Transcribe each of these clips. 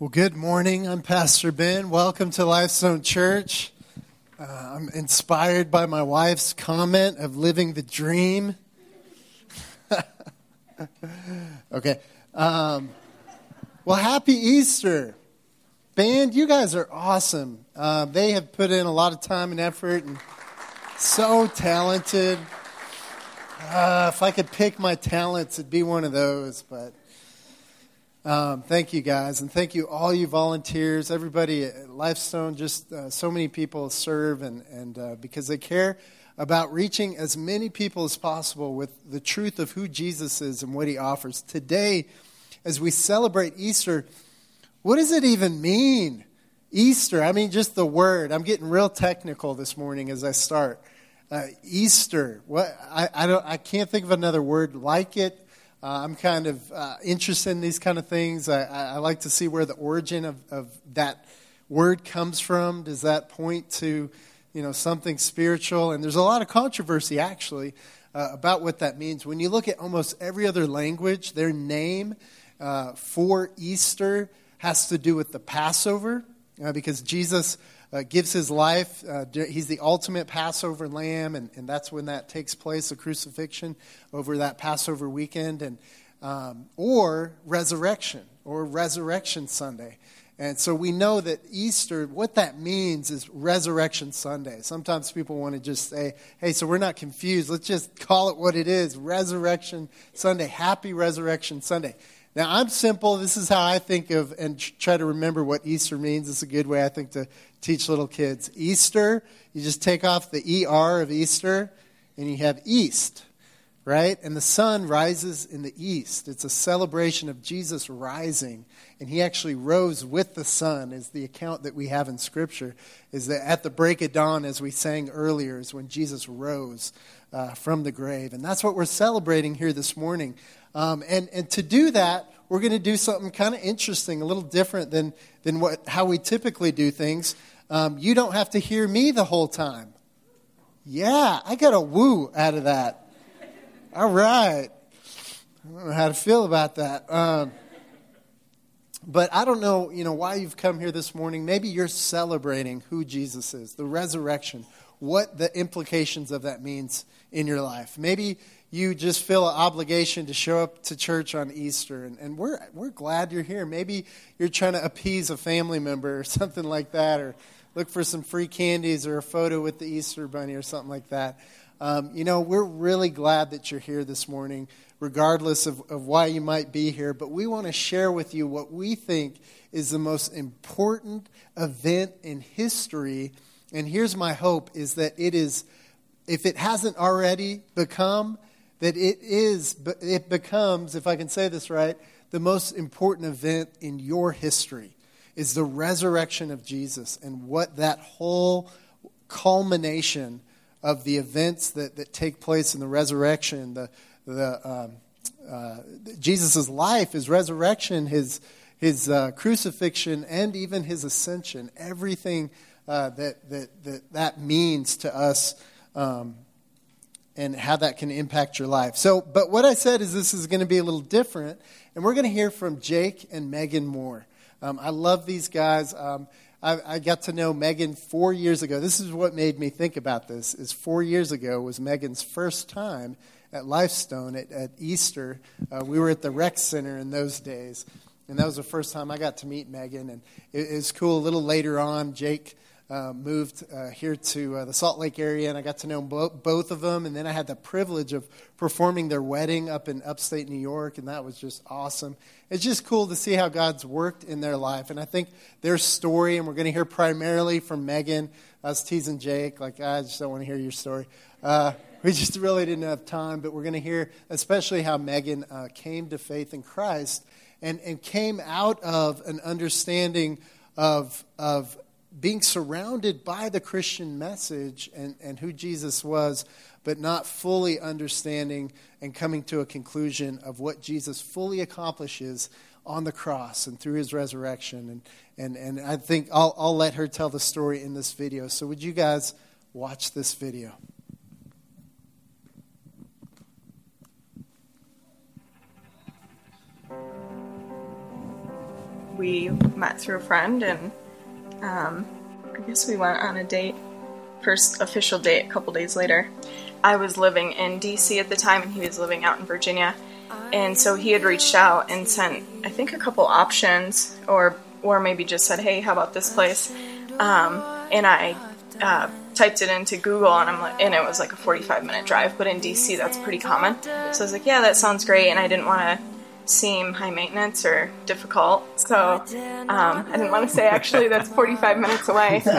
Well, good morning. I'm Pastor Ben. Welcome to Lifestone Church. Uh, I'm inspired by my wife's comment of living the dream. okay. Um, well, happy Easter. Band, you guys are awesome. Uh, they have put in a lot of time and effort and so talented. Uh, if I could pick my talents, it'd be one of those, but um, thank you guys, and thank you all you volunteers, everybody at Lifestone. Just uh, so many people serve, and and uh, because they care about reaching as many people as possible with the truth of who Jesus is and what He offers. Today, as we celebrate Easter, what does it even mean? Easter. I mean, just the word. I'm getting real technical this morning as I start. Uh, Easter. What I, I don't. I can't think of another word like it uh, I'm kind of uh, interested in these kind of things. I, I, like to see where the origin of, of that word comes from. Does that point to, you know, something spiritual? And there's a lot of controversy actually uh, about what that means. When you look at almost every other language, their name uh, for Easter has to do with the Passover, uh, because Jesus uh, gives his life. Uh, he's the ultimate Passover lamb, and, and that's when that takes place, the crucifixion over that Passover weekend, and um, or resurrection or Resurrection Sunday. And so we know that Easter, what that means is Resurrection Sunday. Sometimes people want to just say, hey, so we're not confused. Let's just call it what it is Resurrection Sunday. Happy Resurrection Sunday. Now, I'm simple. This is how I think of and try to remember what Easter means. It's a good way, I think, to teach little kids. Easter, you just take off the ER of Easter and you have East, right? And the sun rises in the east. It's a celebration of Jesus rising. And he actually rose with the sun, is the account that we have in Scripture. Is that at the break of dawn, as we sang earlier, is when Jesus rose uh, from the grave. And that's what we're celebrating here this morning. Um, and, and to do that, we're going to do something kind of interesting, a little different than, than what, how we typically do things. Um, you don't have to hear me the whole time. Yeah, I got a woo out of that. All right. I don't know how to feel about that. Um, but I don't know, you know, why you've come here this morning. Maybe you're celebrating who Jesus is, the resurrection, what the implications of that means in your life. Maybe you just feel an obligation to show up to church on Easter, and, and we're, we're glad you're here. Maybe you're trying to appease a family member or something like that, or look for some free candies or a photo with the Easter bunny or something like that. Um, you know, we're really glad that you're here this morning, regardless of, of why you might be here. But we want to share with you what we think is the most important event in history. And here's my hope is that it is, if it hasn't already become, that it is, it becomes, if I can say this right, the most important event in your history is the resurrection of Jesus and what that whole culmination of the events that, that take place in the resurrection, the, the um, uh, Jesus' life, his resurrection, his, his uh, crucifixion, and even his ascension, everything uh, that, that, that that means to us um, and how that can impact your life. So, but what I said is this is going to be a little different, and we're going to hear from Jake and Megan Moore. Um, I love these guys. Um, I, I, got to know Megan four years ago. This is what made me think about this. Is four years ago was Megan's first time at Lifestone at, at Easter. Uh, we were at the rec center in those days, and that was the first time I got to meet Megan. And it, it was cool. A little later on, Jake uh, moved uh, here to uh, the Salt Lake area, and I got to know bo- both of them. And then I had the privilege of performing their wedding up in upstate New York, and that was just awesome. It's just cool to see how God's worked in their life. And I think their story, and we're going to hear primarily from Megan. I was teasing Jake, like, I just don't want to hear your story. Uh, we just really didn't have time, but we're going to hear especially how Megan uh, came to faith in Christ and, and came out of an understanding of, of being surrounded by the Christian message and, and who Jesus was, but not fully understanding and coming to a conclusion of what Jesus fully accomplishes on the cross and through his resurrection. And, and, and I think I'll, I'll let her tell the story in this video. So, would you guys watch this video? we met through a friend, and um, I guess we went on a date, first official date, a couple days later. I was living in DC at the time, and he was living out in Virginia. And so he had reached out and sent, I think, a couple options, or or maybe just said, "Hey, how about this place?" Um, and I uh, typed it into Google, and I'm like, and it was like a 45 minute drive. But in DC, that's pretty common. So I was like, "Yeah, that sounds great," and I didn't want to seem high maintenance or difficult. So um, I didn't want to say actually that's 45 minutes away.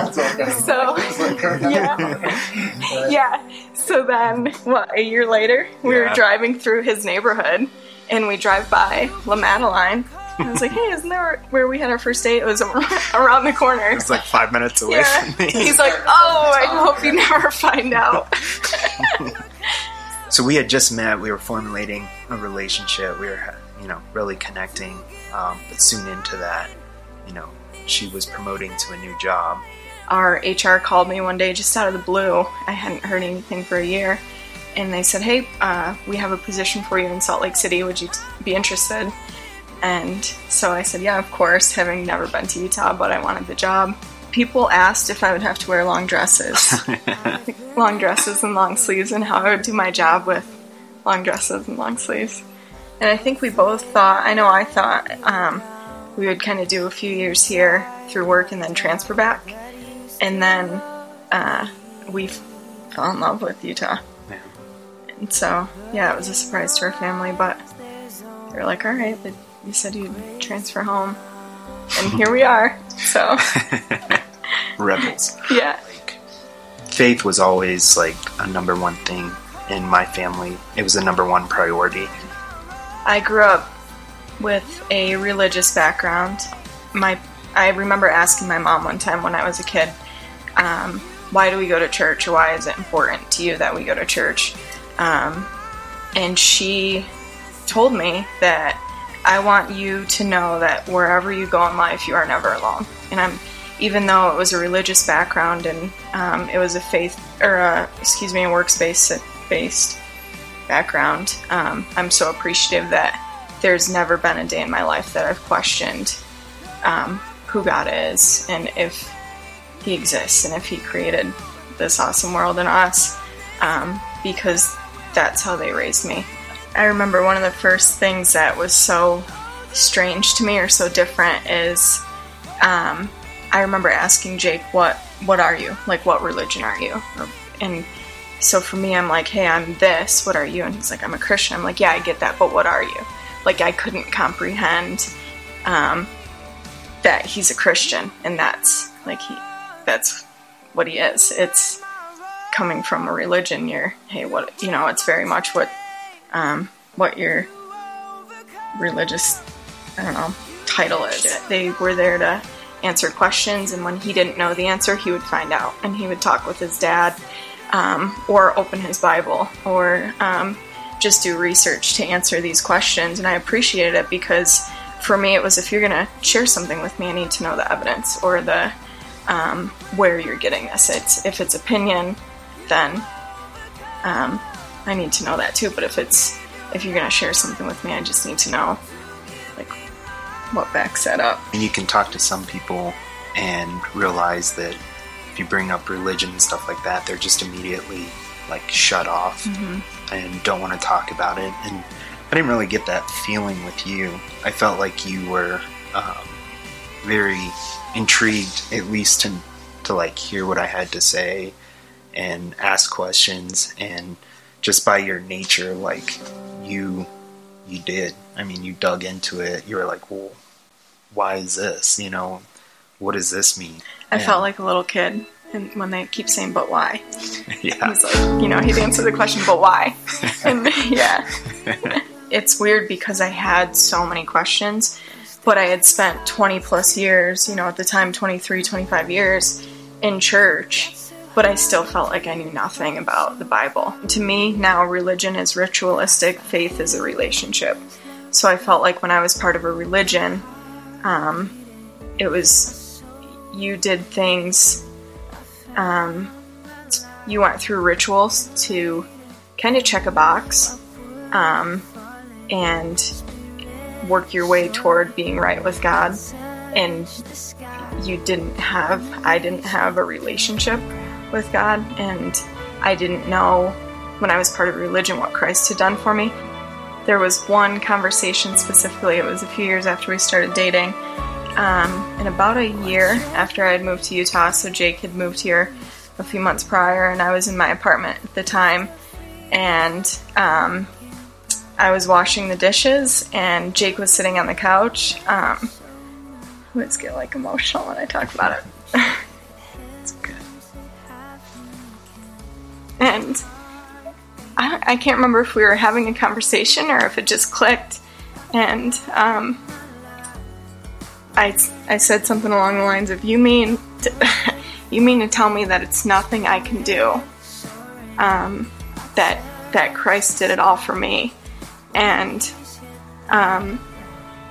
So yeah, yeah. So then, what? A year later, we were driving through his neighborhood, and we drive by La Madeleine. I was like, "Hey, isn't that where we had our first date? It was around the corner." It's like five minutes away Yeah. from me. He's like, "Oh, I hope you never find out." So we had just met. We were formulating a relationship. We were, you know, really connecting. Um, but soon into that, you know, she was promoting to a new job. our HR called me one day just out of the blue. I hadn't heard anything for a year. And they said, Hey, uh, we have a position for you in Salt Lake City. Would you t- be interested? And so I said, Yeah, of course, having never been to Utah, but I wanted the job. People asked if I would have to wear long dresses, long dresses and long sleeves, and how I would do my job with long dresses and long sleeves. And I think we both thought, I know I thought, um, we would kind of do a few years here through work and then transfer back and then uh, we fell in love with Utah. Yeah. And so, yeah, it was a surprise to our family, but they were like, all right, but you said you'd transfer home. And here we are. So, Rebels. yeah. Like, faith was always like a number one thing in my family. It was a number one priority. I grew up with a religious background. My, I remember asking my mom one time when I was a kid, um, "Why do we go to church? Why is it important to you that we go to church?" Um, and she told me that I want you to know that wherever you go in life, you are never alone. And I'm, even though it was a religious background and um, it was a faith or a, excuse me, a works based based background, um, I'm so appreciative that there's never been a day in my life that I've questioned um, who God is and if He exists and if He created this awesome world and us, um, because that's how they raised me. I remember one of the first things that was so strange to me or so different is um, I remember asking Jake, "What what are you? Like, what religion are you?" And so for me, I'm like, "Hey, I'm this. What are you?" And he's like, "I'm a Christian." I'm like, "Yeah, I get that, but what are you?" Like, I couldn't comprehend um, that he's a Christian, and that's like he that's what he is. It's coming from a religion. You're, hey, what you know? It's very much what um, what your religious, I don't know, title is. They were there to answer questions, and when he didn't know the answer, he would find out, and he would talk with his dad, um, or open his Bible, or um, just do research to answer these questions. And I appreciated it because for me, it was if you're going to share something with me, I need to know the evidence or the um, where you're getting this. It's if it's opinion, then um, I need to know that too. But if it's if you're gonna share something with me, I just need to know like what backs that up. And you can talk to some people and realize that if you bring up religion and stuff like that, they're just immediately like shut off and don't want to talk about it. And I didn't really get that feeling with you. I felt like you were um, very intrigued, at least to to like hear what I had to say and ask questions. And just by your nature, like you you did. I mean, you dug into it. You were like, well, why is this? You know, what does this mean? I And- felt like a little kid, and when they keep saying "but why," yeah, he's like, you know, he'd answer the question "but why," and yeah, it's weird because I had so many questions, but I had spent 20 plus years, you know, at the time 23, 25 years in church, but I still felt like I knew nothing about the Bible. To me, now religion is ritualistic, faith is a relationship. So I felt like when I was part of a religion, um, it was you did things, um, you went through rituals to kind of check a box um, and work your way toward being right with God. and you didn't have, I didn't have a relationship with God, and I didn't know when I was part of religion what Christ had done for me. There was one conversation specifically, it was a few years after we started dating, um, and about a year after I had moved to Utah, so Jake had moved here a few months prior, and I was in my apartment at the time, and um, I was washing the dishes, and Jake was sitting on the couch. Um, always get like emotional when I talk about it. it's good. And I, I, can't remember if we were having a conversation or if it just clicked. And um, I, I said something along the lines of, "You mean to, you mean to tell me that it's nothing I can do? Um, that that Christ did it all for me?" And um,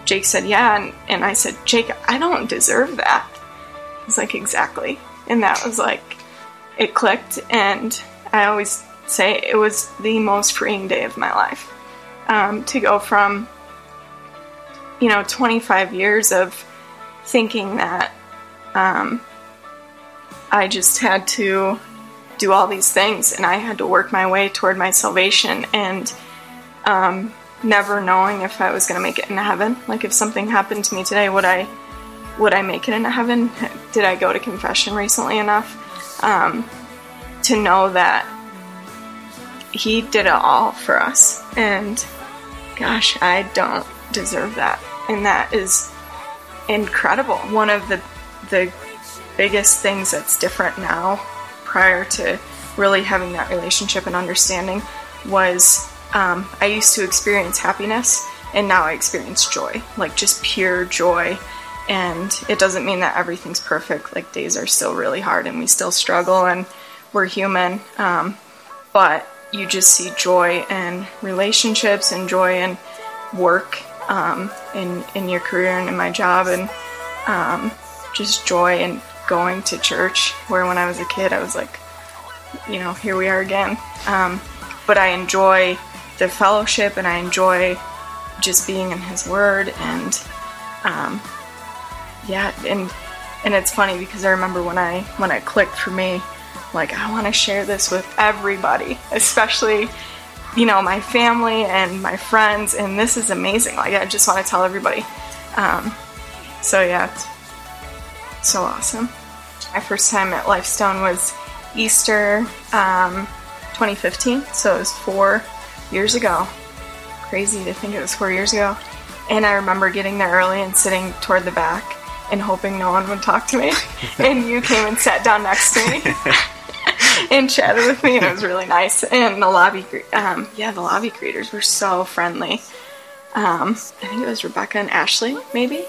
Jake said, Yeah. And, and I said, Jake, I don't deserve that. He's like, Exactly. And that was like, it clicked. And I always say it was the most freeing day of my life um, to go from, you know, 25 years of thinking that um, I just had to do all these things and I had to work my way toward my salvation. And um, never knowing if I was going to make it into heaven. Like if something happened to me today, would I would I make it into heaven? Did I go to confession recently enough um, to know that He did it all for us? And gosh, I don't deserve that, and that is incredible. One of the the biggest things that's different now, prior to really having that relationship and understanding, was um, I used to experience happiness and now I experience joy, like just pure joy. And it doesn't mean that everything's perfect. Like days are still really hard and we still struggle and we're human. Um, but you just see joy in relationships and joy in work, um, in in your career and in my job, and um, just joy and going to church. Where when I was a kid, I was like, you know, here we are again. Um, but I enjoy the fellowship and I enjoy just being in His Word and um, yeah, and and it's funny because I remember when I when I clicked for me, like I want to share this with everybody, especially you know my family and my friends, and this is amazing. Like I just want to tell everybody. Um, so yeah, it's so awesome. My first time at Lifestone was Easter um, 2015, so it was four years ago. Crazy to think it was four years ago. And I remember getting there early and sitting toward the back and hoping no one would talk to me. and you came and sat down next to me and chatted with me, and it was really nice. And the lobby, um, yeah, the lobby greeters were so friendly. Um, I think it was Rebecca and Ashley, maybe,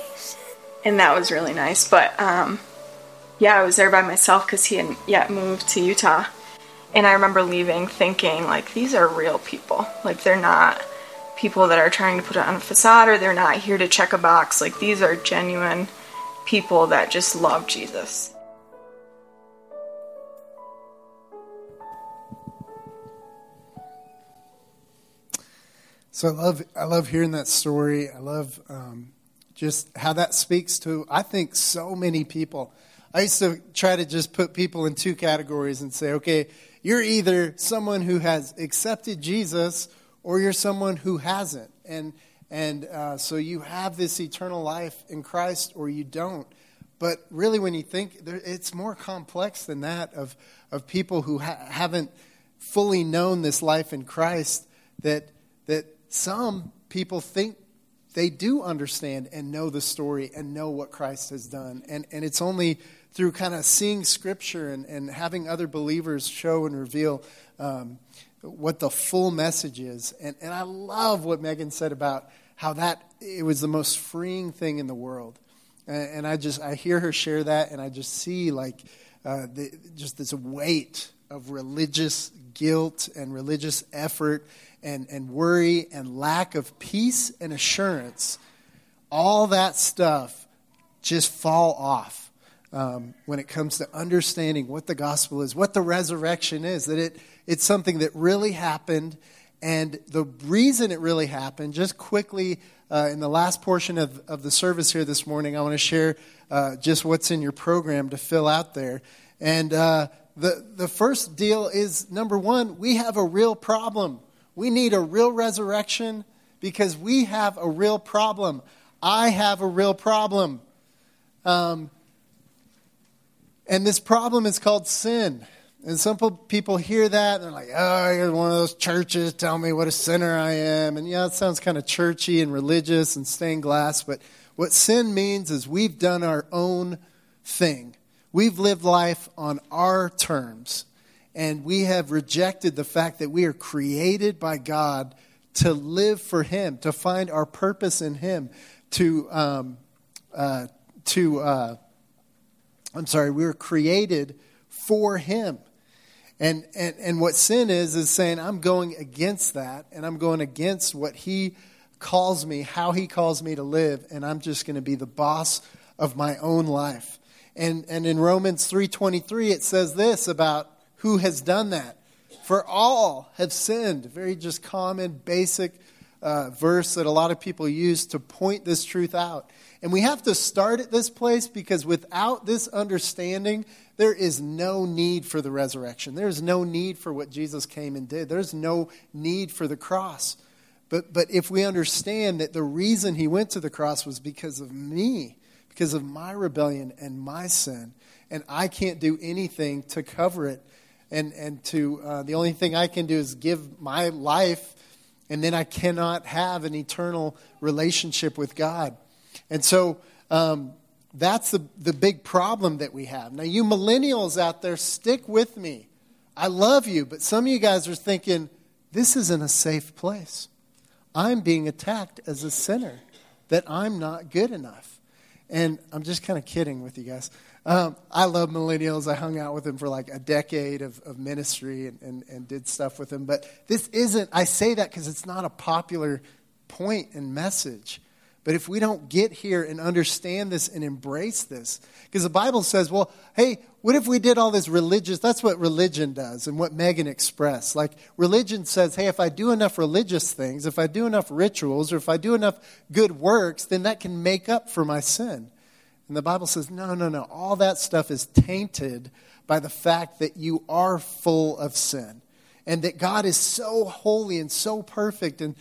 and that was really nice. But um, yeah, I was there by myself because he hadn't yet moved to Utah, and I remember leaving thinking, like, these are real people. Like, they're not people that are trying to put on a facade or they're not here to check a box. Like, these are genuine people that just love Jesus. So I love I love hearing that story. I love um, just how that speaks to I think so many people. I used to try to just put people in two categories and say, okay, you're either someone who has accepted Jesus or you're someone who hasn't. And, and uh, so you have this eternal life in Christ or you don't. But really, when you think, it's more complex than that of, of people who ha- haven't fully known this life in Christ, that, that some people think they do understand and know the story and know what Christ has done. And, and it's only through kind of seeing Scripture and, and having other believers show and reveal um, what the full message is. And, and I love what Megan said about how that it was the most freeing thing in the world. And, and I just I hear her share that, and I just see like uh, the, just this weight of religious guilt and religious effort and, and worry and lack of peace and assurance. All that stuff just fall off um, when it comes to understanding what the gospel is, what the resurrection is, that it, it's something that really happened. And the reason it really happened, just quickly, uh, in the last portion of, of the service here this morning, I want to share uh, just what's in your program to fill out there. And uh, the, the first deal is number one, we have a real problem. We need a real resurrection because we have a real problem. I have a real problem. Um, and this problem is called sin. And some people hear that and they're like, oh, you're one of those churches, tell me what a sinner I am. And yeah, it sounds kind of churchy and religious and stained glass, but what sin means is we've done our own thing. We've lived life on our terms, and we have rejected the fact that we are created by God to live for Him, to find our purpose in Him, to, um, uh, to uh, I'm sorry, we were created for Him. And, and, and what sin is, is saying, I'm going against that, and I'm going against what He calls me, how He calls me to live, and I'm just going to be the boss of my own life. And, and in Romans 3.23, it says this about who has done that. For all have sinned. Very just common, basic uh, verse that a lot of people use to point this truth out. And we have to start at this place because without this understanding, there is no need for the resurrection. There's no need for what Jesus came and did. There's no need for the cross. But, but if we understand that the reason he went to the cross was because of me, because of my rebellion and my sin, and I can't do anything to cover it, and, and to uh, the only thing I can do is give my life, and then I cannot have an eternal relationship with God. And so um, that's the, the big problem that we have. Now, you millennials out there, stick with me. I love you, but some of you guys are thinking, this isn't a safe place. I'm being attacked as a sinner, that I'm not good enough. And I'm just kind of kidding with you guys. Um, I love millennials. I hung out with them for like a decade of, of ministry and, and, and did stuff with them. But this isn't, I say that because it's not a popular point and message. But if we don't get here and understand this and embrace this, because the Bible says, well, hey, what if we did all this religious? That's what religion does and what Megan expressed. Like, religion says, hey, if I do enough religious things, if I do enough rituals, or if I do enough good works, then that can make up for my sin. And the Bible says, no, no, no. All that stuff is tainted by the fact that you are full of sin and that God is so holy and so perfect and,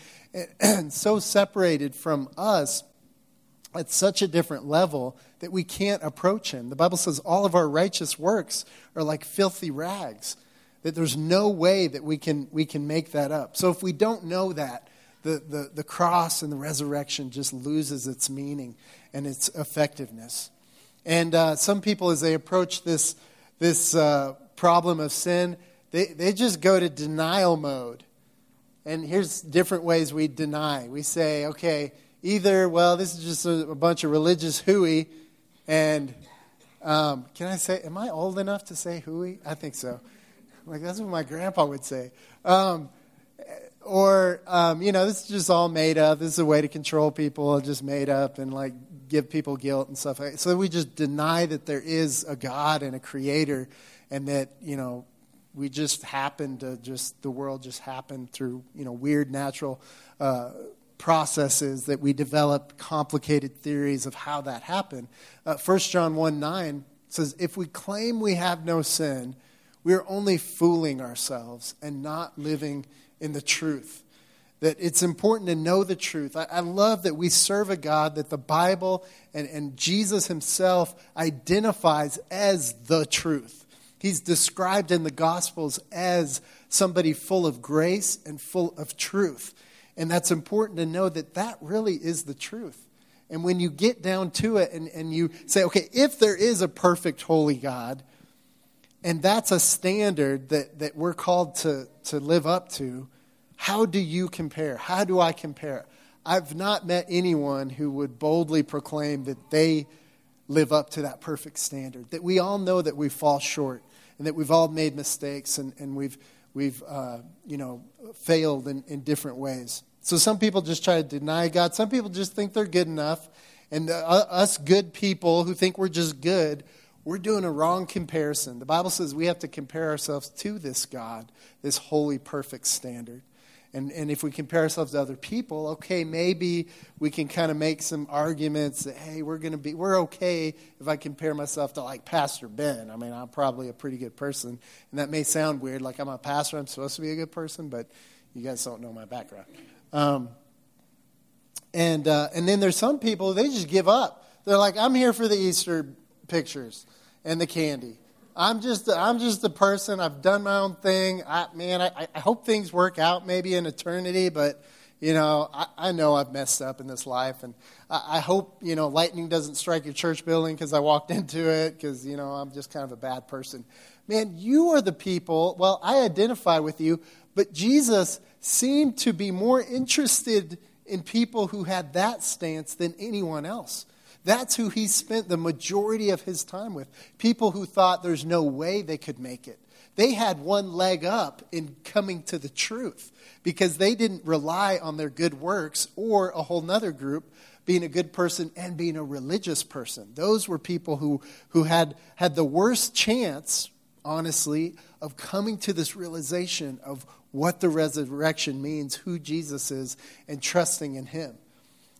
and so separated from us at such a different level that we can't approach him. The Bible says all of our righteous works are like filthy rags, that there's no way that we can, we can make that up. So if we don't know that, the, the, the cross and the resurrection just loses its meaning and its effectiveness. And uh, some people, as they approach this, this uh, problem of sin, they, they just go to denial mode. And here's different ways we deny. We say, okay, either, well, this is just a, a bunch of religious hooey, and um, can I say, am I old enough to say hooey? I think so. Like, that's what my grandpa would say. Um, or, um, you know, this is just all made up. This is a way to control people, just made up and like give people guilt and stuff. So we just deny that there is a God and a creator and that, you know, we just happened to just the world just happened through you know weird natural uh, processes that we develop complicated theories of how that happened. Uh, 1 John 1 9 says, If we claim we have no sin, we are only fooling ourselves and not living in the truth. That it's important to know the truth. I, I love that we serve a God that the Bible and, and Jesus himself identifies as the truth. He's described in the Gospels as somebody full of grace and full of truth. And that's important to know that that really is the truth. And when you get down to it and, and you say, okay, if there is a perfect, holy God, and that's a standard that, that we're called to, to live up to, how do you compare? How do I compare? I've not met anyone who would boldly proclaim that they live up to that perfect standard, that we all know that we fall short and that we've all made mistakes and, and we've, we've uh, you know, failed in, in different ways. So some people just try to deny God. Some people just think they're good enough. And the, uh, us good people who think we're just good, we're doing a wrong comparison. The Bible says we have to compare ourselves to this God, this holy, perfect standard. And, and if we compare ourselves to other people, okay, maybe we can kind of make some arguments that, hey, we're going to be, we're okay if I compare myself to like Pastor Ben. I mean, I'm probably a pretty good person. And that may sound weird, like I'm a pastor, I'm supposed to be a good person, but you guys don't know my background. Um, and, uh, and then there's some people, they just give up. They're like, I'm here for the Easter pictures and the candy. I'm just I'm just a person. I've done my own thing. I, man, I, I hope things work out maybe in eternity, but you know, I, I know I've messed up in this life, and I, I hope you know lightning doesn't strike your church building because I walked into it because you know I'm just kind of a bad person. Man, you are the people. Well, I identify with you, but Jesus seemed to be more interested in people who had that stance than anyone else. That's who he spent the majority of his time with. People who thought there's no way they could make it. They had one leg up in coming to the truth because they didn't rely on their good works or a whole nother group being a good person and being a religious person. Those were people who, who had, had the worst chance, honestly, of coming to this realization of what the resurrection means, who Jesus is, and trusting in him.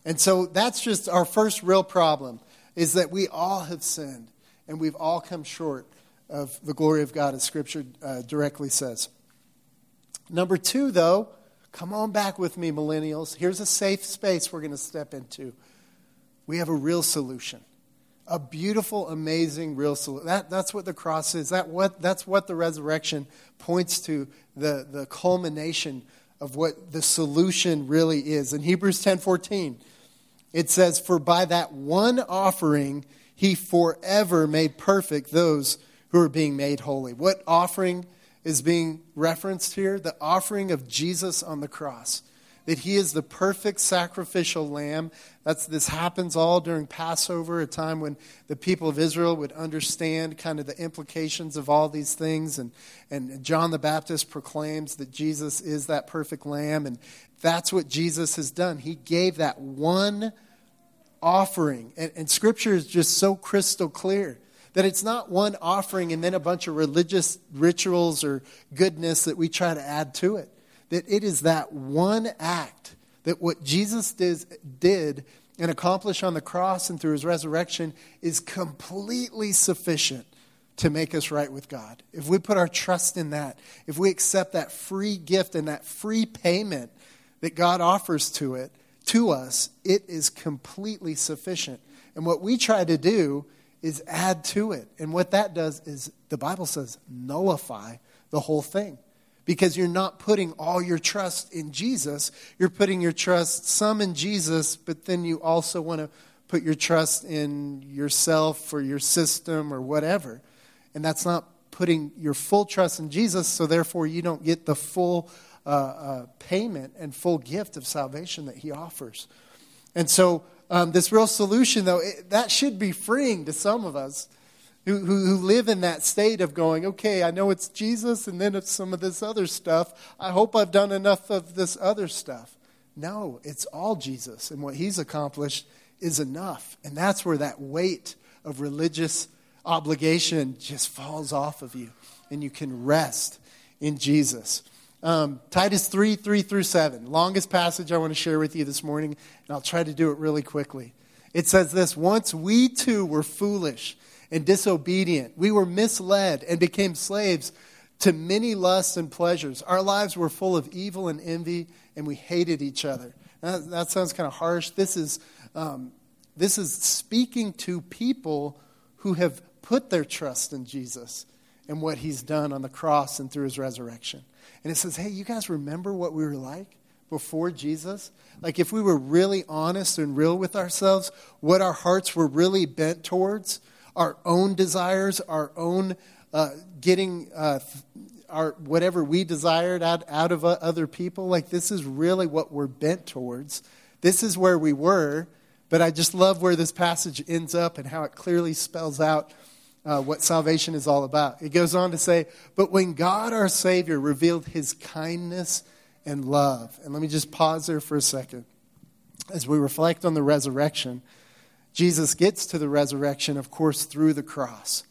And so that's just our first real problem is that we all have sinned and we've all come short of the glory of God, as Scripture uh, directly says. Number two, though, come on back with me, millennials. Here's a safe space we're going to step into. We have a real solution. A beautiful, amazing, real solution. That, that's what the cross is. That what, that's what the resurrection points to, the, the culmination of what the solution really is. In Hebrews 10 14, it says, For by that one offering he forever made perfect those who are being made holy. What offering is being referenced here? The offering of Jesus on the cross. That he is the perfect sacrificial lamb. That's, this happens all during Passover, a time when the people of Israel would understand kind of the implications of all these things. And, and John the Baptist proclaims that Jesus is that perfect lamb. And that's what Jesus has done. He gave that one offering. And, and Scripture is just so crystal clear that it's not one offering and then a bunch of religious rituals or goodness that we try to add to it. That it is that one act that what Jesus did, did and accomplished on the cross and through his resurrection is completely sufficient to make us right with God. If we put our trust in that, if we accept that free gift and that free payment that God offers to it, to us, it is completely sufficient. And what we try to do is add to it. And what that does is, the Bible says, nullify the whole thing. Because you're not putting all your trust in Jesus, you're putting your trust some in Jesus, but then you also want to put your trust in yourself or your system or whatever. And that's not putting your full trust in Jesus, so therefore you don't get the full uh, uh, payment and full gift of salvation that he offers. And so, um, this real solution, though, it, that should be freeing to some of us who, who, live in that state of going, okay, I know it's Jesus and then it's some of this other stuff. I hope I've done enough of this other stuff. No, it's all Jesus, and what he's accomplished is enough. And that's where that weight of religious obligation just falls off of you, and you can rest in Jesus. Um, Titus 3 3 through 7, longest passage I want to share with you this morning, and I'll try to do it really quickly. It says this Once we too were foolish and disobedient, we were misled and became slaves to many lusts and pleasures. Our lives were full of evil and envy, and we hated each other. That, sounds kind of harsh. This is, um, this is speaking to people who have put their trust in Jesus and what he's done on the cross and through his resurrection. And it says, hey, you guys remember what we were like before Jesus? Like, if we were really honest and real with ourselves, what our hearts were really bent towards, our own desires, our own uh, getting uh, our whatever we desired out, out of other people, like, this is really what we're bent towards. This is where we were, but I just love where this passage ends up and how it clearly spells out uh, what salvation is all about. It goes on to say, But when God our Savior revealed his kindness and love, and let me just pause there for a second. As we reflect on the resurrection, Jesus gets to the resurrection, of course, through the cross.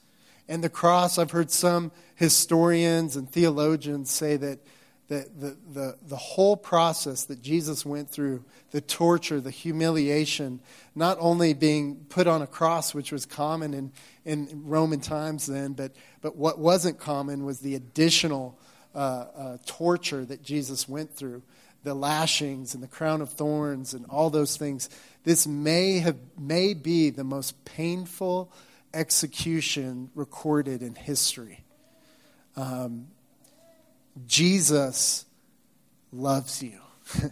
And the cross, I've heard some historians and theologians say that the, the, the, the whole process that Jesus went through the torture, the humiliation, not only being put on a cross, which was common in, in Roman times then, but, but what wasn't common was the additional uh, uh, torture that Jesus went through the lashings and the crown of thorns and all those things. This may, have, may be the most painful execution recorded in history. Um, Jesus loves you.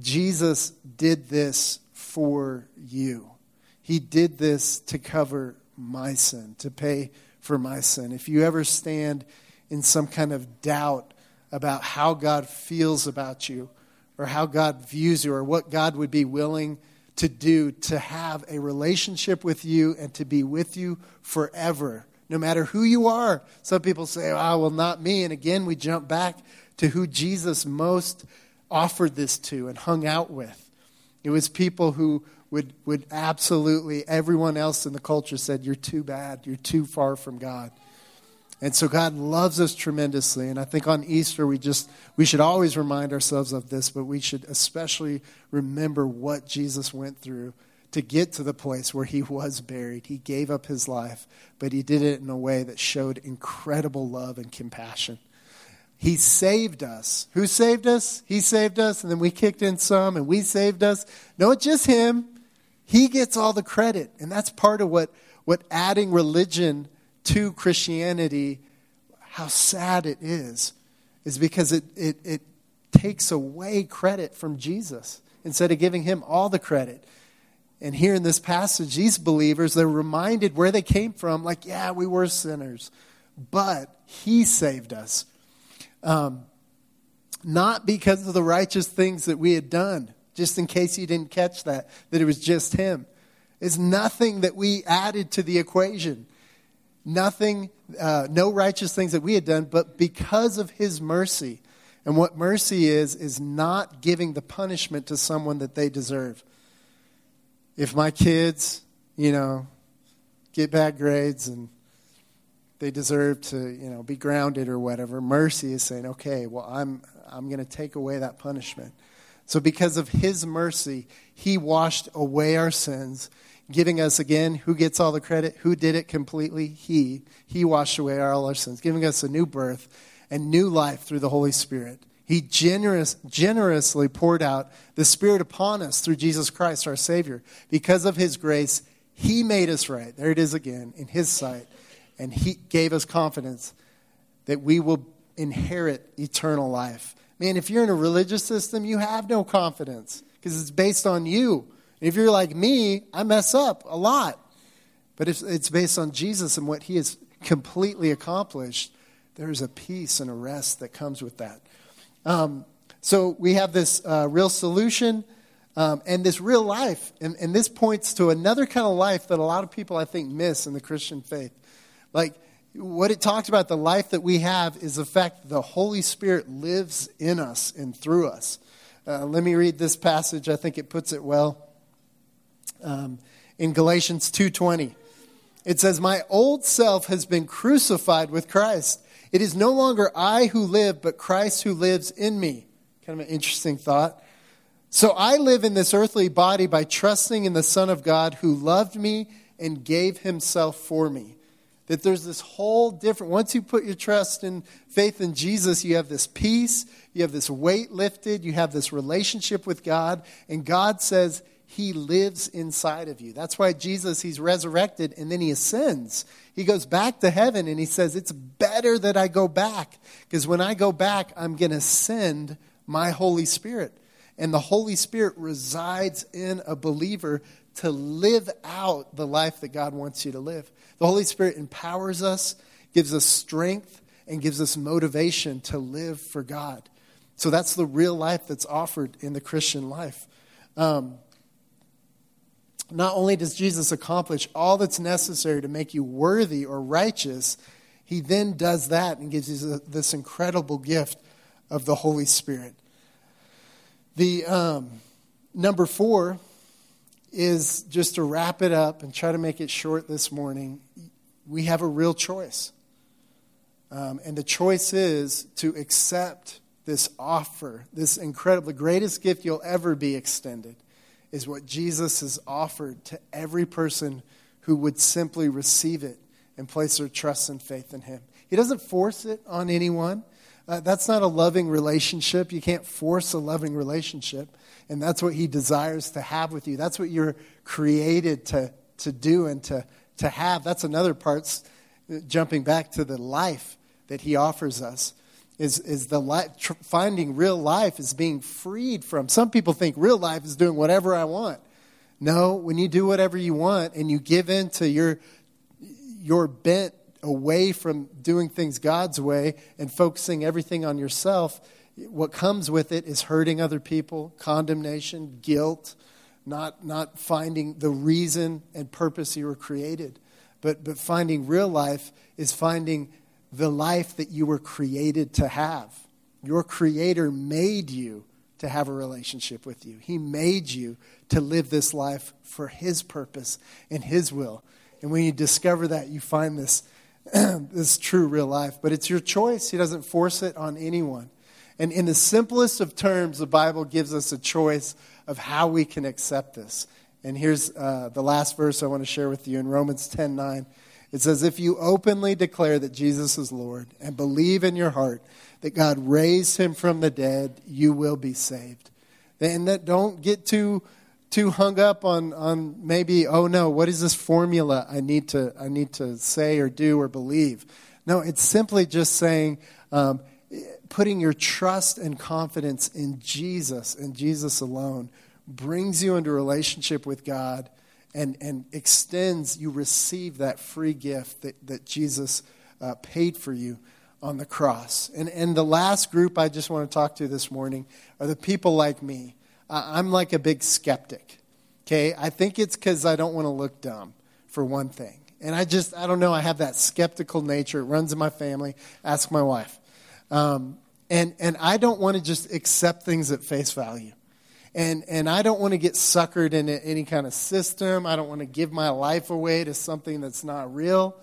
Jesus did this for you. He did this to cover my sin, to pay for my sin. If you ever stand in some kind of doubt about how God feels about you, or how God views you, or what God would be willing to do to have a relationship with you and to be with you forever, no matter who you are. Some people say, oh, well, not me. And again, we jump back to who Jesus most offered this to and hung out with. It was people who would, would absolutely, everyone else in the culture said, You're too bad. You're too far from God. And so God loves us tremendously. And I think on Easter, we just, we should always remind ourselves of this, but we should especially remember what Jesus went through to get to the place where he was buried. He gave up his life, but he did it in a way that showed incredible love and compassion. He saved us. Who saved us? He saved us, and then we kicked in some, and we saved us. No, it's just him. He gets all the credit. And that's part of what, what adding religion to Christianity, how sad it is, is because it, it, it takes away credit from Jesus instead of giving him all the credit. And here in this passage, these believers, they're reminded where they came from like, yeah, we were sinners, but he saved us. Um, not because of the righteous things that we had done, just in case you didn't catch that, that it was just him. It's nothing that we added to the equation nothing, uh, no righteous things that we had done, but because of his mercy. And what mercy is, is not giving the punishment to someone that they deserve. If my kids, you know, get bad grades and they deserve to, you know, be grounded or whatever, mercy is saying, okay, well, I'm, I'm going to take away that punishment. So, because of his mercy, he washed away our sins giving us again who gets all the credit who did it completely? He. He washed away all our sins giving us a new birth and new life through the holy spirit. He generous, generously poured out the spirit upon us through jesus christ our savior. Because of his grace he made us right. There it is again in his sight. And he gave us confidence that we will inherit eternal life. Man if you're in a religious system you have no confidence because it's based on you if you're like me, I mess up a lot. But if it's based on Jesus and what he has completely accomplished, there's a peace and a rest that comes with that. Um, so we have this uh, real solution um, and this real life. And, and this points to another kind of life that a lot of people, I think, miss in the Christian faith. Like, what it talks about, the life that we have, is the fact that the Holy Spirit lives in us and through us. Uh, let me read this passage. I think it puts it well um, in Galatians 2:20. It says, "My old self has been crucified with Christ. It is no longer I who live, but Christ who lives in me." Kind of an interesting thought. So I live in this earthly body by trusting in the Son of God who loved me and gave himself for me. That there's this whole different, once you put your trust and faith in Jesus, you have this peace, you have this weight lifted, you have this relationship with God, and God says, he lives inside of you. That's why Jesus, he's resurrected and then he ascends. He goes back to heaven and he says, It's better that I go back because when I go back, I'm going to send my Holy Spirit. And the Holy Spirit resides in a believer to live out the life that God wants you to live. The Holy Spirit empowers us, gives us strength, and gives us motivation to live for God. So that's the real life that's offered in the Christian life. Um, not only does Jesus accomplish all that's necessary to make you worthy or righteous, he then does that and gives you this incredible gift of the Holy Spirit. The um, number four is just to wrap it up and try to make it short this morning. We have a real choice. Um, and the choice is to accept this offer, this incredible, the greatest gift you'll ever be extended, is what Jesus has offered to every person who would simply receive it and place their trust and faith in Him. He doesn't force it on anyone. Uh, that's not a loving relationship. You can't force a loving relationship. And that's what He desires to have with you. That's what you're created to, to do and to, to have. That's another part, jumping back to the life that He offers us is, is the life, tr- finding real life is being freed from. Some people think real life is doing whatever I want. No, when you do whatever you want and you give in to your, your bent away from doing things God's way and focusing everything on yourself, what comes with it is hurting other people, condemnation, guilt, not, not finding the reason and purpose you were created. But, but finding real life is finding the life that you were created to have. Your Creator made you to have a relationship with you, He made you to live this life for His purpose and His will. And when you discover that, you find this, this true real life. But it's your choice, He doesn't force it on anyone. And in the simplest of terms, the Bible gives us a choice of how we can accept this. And here's uh, the last verse I want to share with you in Romans 10 9. It says, If you openly declare that Jesus is Lord and believe in your heart that God raised him from the dead, you will be saved. And that don't get too too hung up on, on maybe, oh no, what is this formula I need to I need to say or do or believe? No, it's simply just saying, um, putting your trust and confidence in Jesus and Jesus alone brings you into relationship with God and, and extends, you receive that free gift that, that Jesus uh, paid for you on the cross. And, and the last group I just want to talk to this morning are the people like me. I'm like a big skeptic. Okay, I think it's because I don't want to look dumb, for one thing. And I just, I don't know, I have that skeptical nature. It runs in my family. Ask my wife. Um, and, and I don't want to just accept things at face value. And, and I don't want to get suckered into any kind of system. I don't want to give my life away to something that's not real.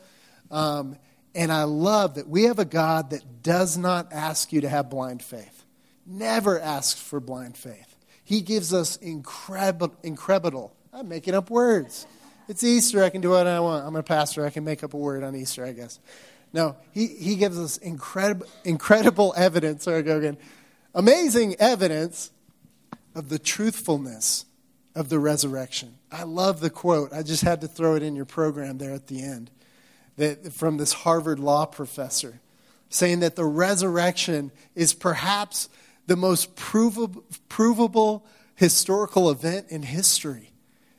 Um, and I love that we have a God that does not ask you to have blind faith, never asks for blind faith. He gives us incredible, incredible. I'm making up words. It's Easter. I can do what I want. I'm a pastor. I can make up a word on Easter, I guess. No, he, he gives us incredible, incredible evidence. Sorry, go again. Amazing evidence of the truthfulness of the resurrection. I love the quote. I just had to throw it in your program there at the end. That from this Harvard law professor saying that the resurrection is perhaps the most provable, provable historical event in history.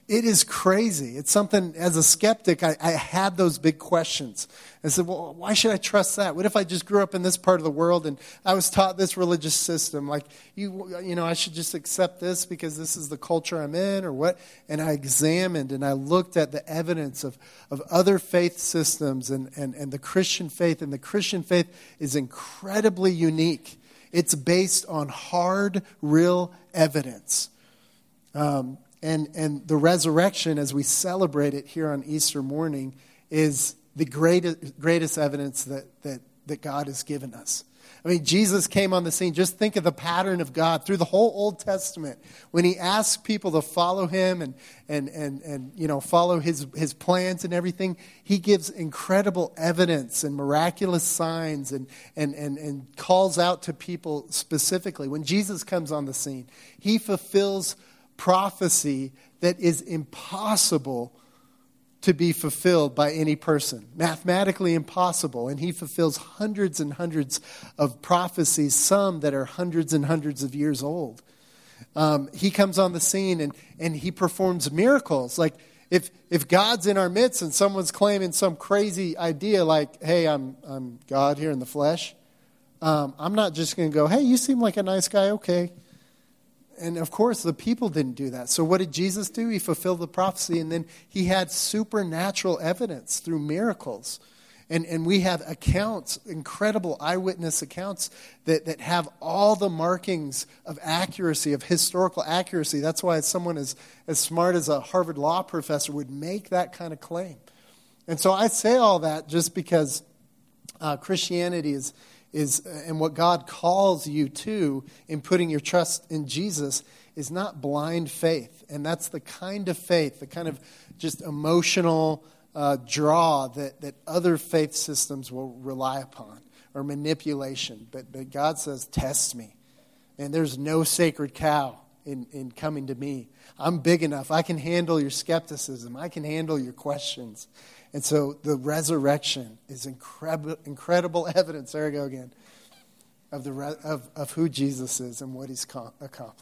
It is crazy. It's something, as a skeptic, I, I, had those big questions. I said, well, why should I trust that? What if I just grew up in this part of the world and I was taught this religious system? Like, you, you know, I should just accept this because this is the culture I'm in or what? And I examined and I looked at the evidence of, of other faith systems and, and, and the Christian faith. And the Christian faith is incredibly unique. It's based on hard, real evidence. Um, and, and the resurrection, as we celebrate it here on Easter morning, is the greatest, greatest evidence that, that, that God has given us. I mean, Jesus came on the scene. Just think of the pattern of God through the whole Old Testament. When he asked people to follow him and, and, and, and you know, follow his, his plans and everything, he gives incredible evidence and miraculous signs and, and, and, and calls out to people specifically. When Jesus comes on the scene, he fulfills prophecy that is impossible to be fulfilled by any person, mathematically impossible. And he fulfills hundreds and hundreds of prophecies, some that are hundreds and hundreds of years old. Um, he comes on the scene and, and he performs miracles. Like, if, if God's in our midst and someone's claiming some crazy idea like, hey, I'm, I'm God here in the flesh, um, I'm not just going to go, hey, you seem like a nice guy, okay and of course, the people didn't do that. So, what did Jesus do? He fulfilled the prophecy, and then he had supernatural evidence through miracles. And, and we have accounts, incredible eyewitness accounts, that, that have all the markings of accuracy, of historical accuracy. That's why someone as, as smart as a Harvard law professor would make that kind of claim. And so I say all that just because uh, Christianity is, is, and what God calls you to in putting your trust in Jesus is not blind faith. And that's the kind of faith, the kind of just emotional uh, draw that, that other faith systems will rely upon or manipulation. But, but God says, Test me. And there's no sacred cow in, in coming to me. I'm big enough. I can handle your skepticism, I can handle your questions. And so the resurrection is incredible, incredible evidence, there we go again, of, the, of, of who Jesus is and what he's accomplished.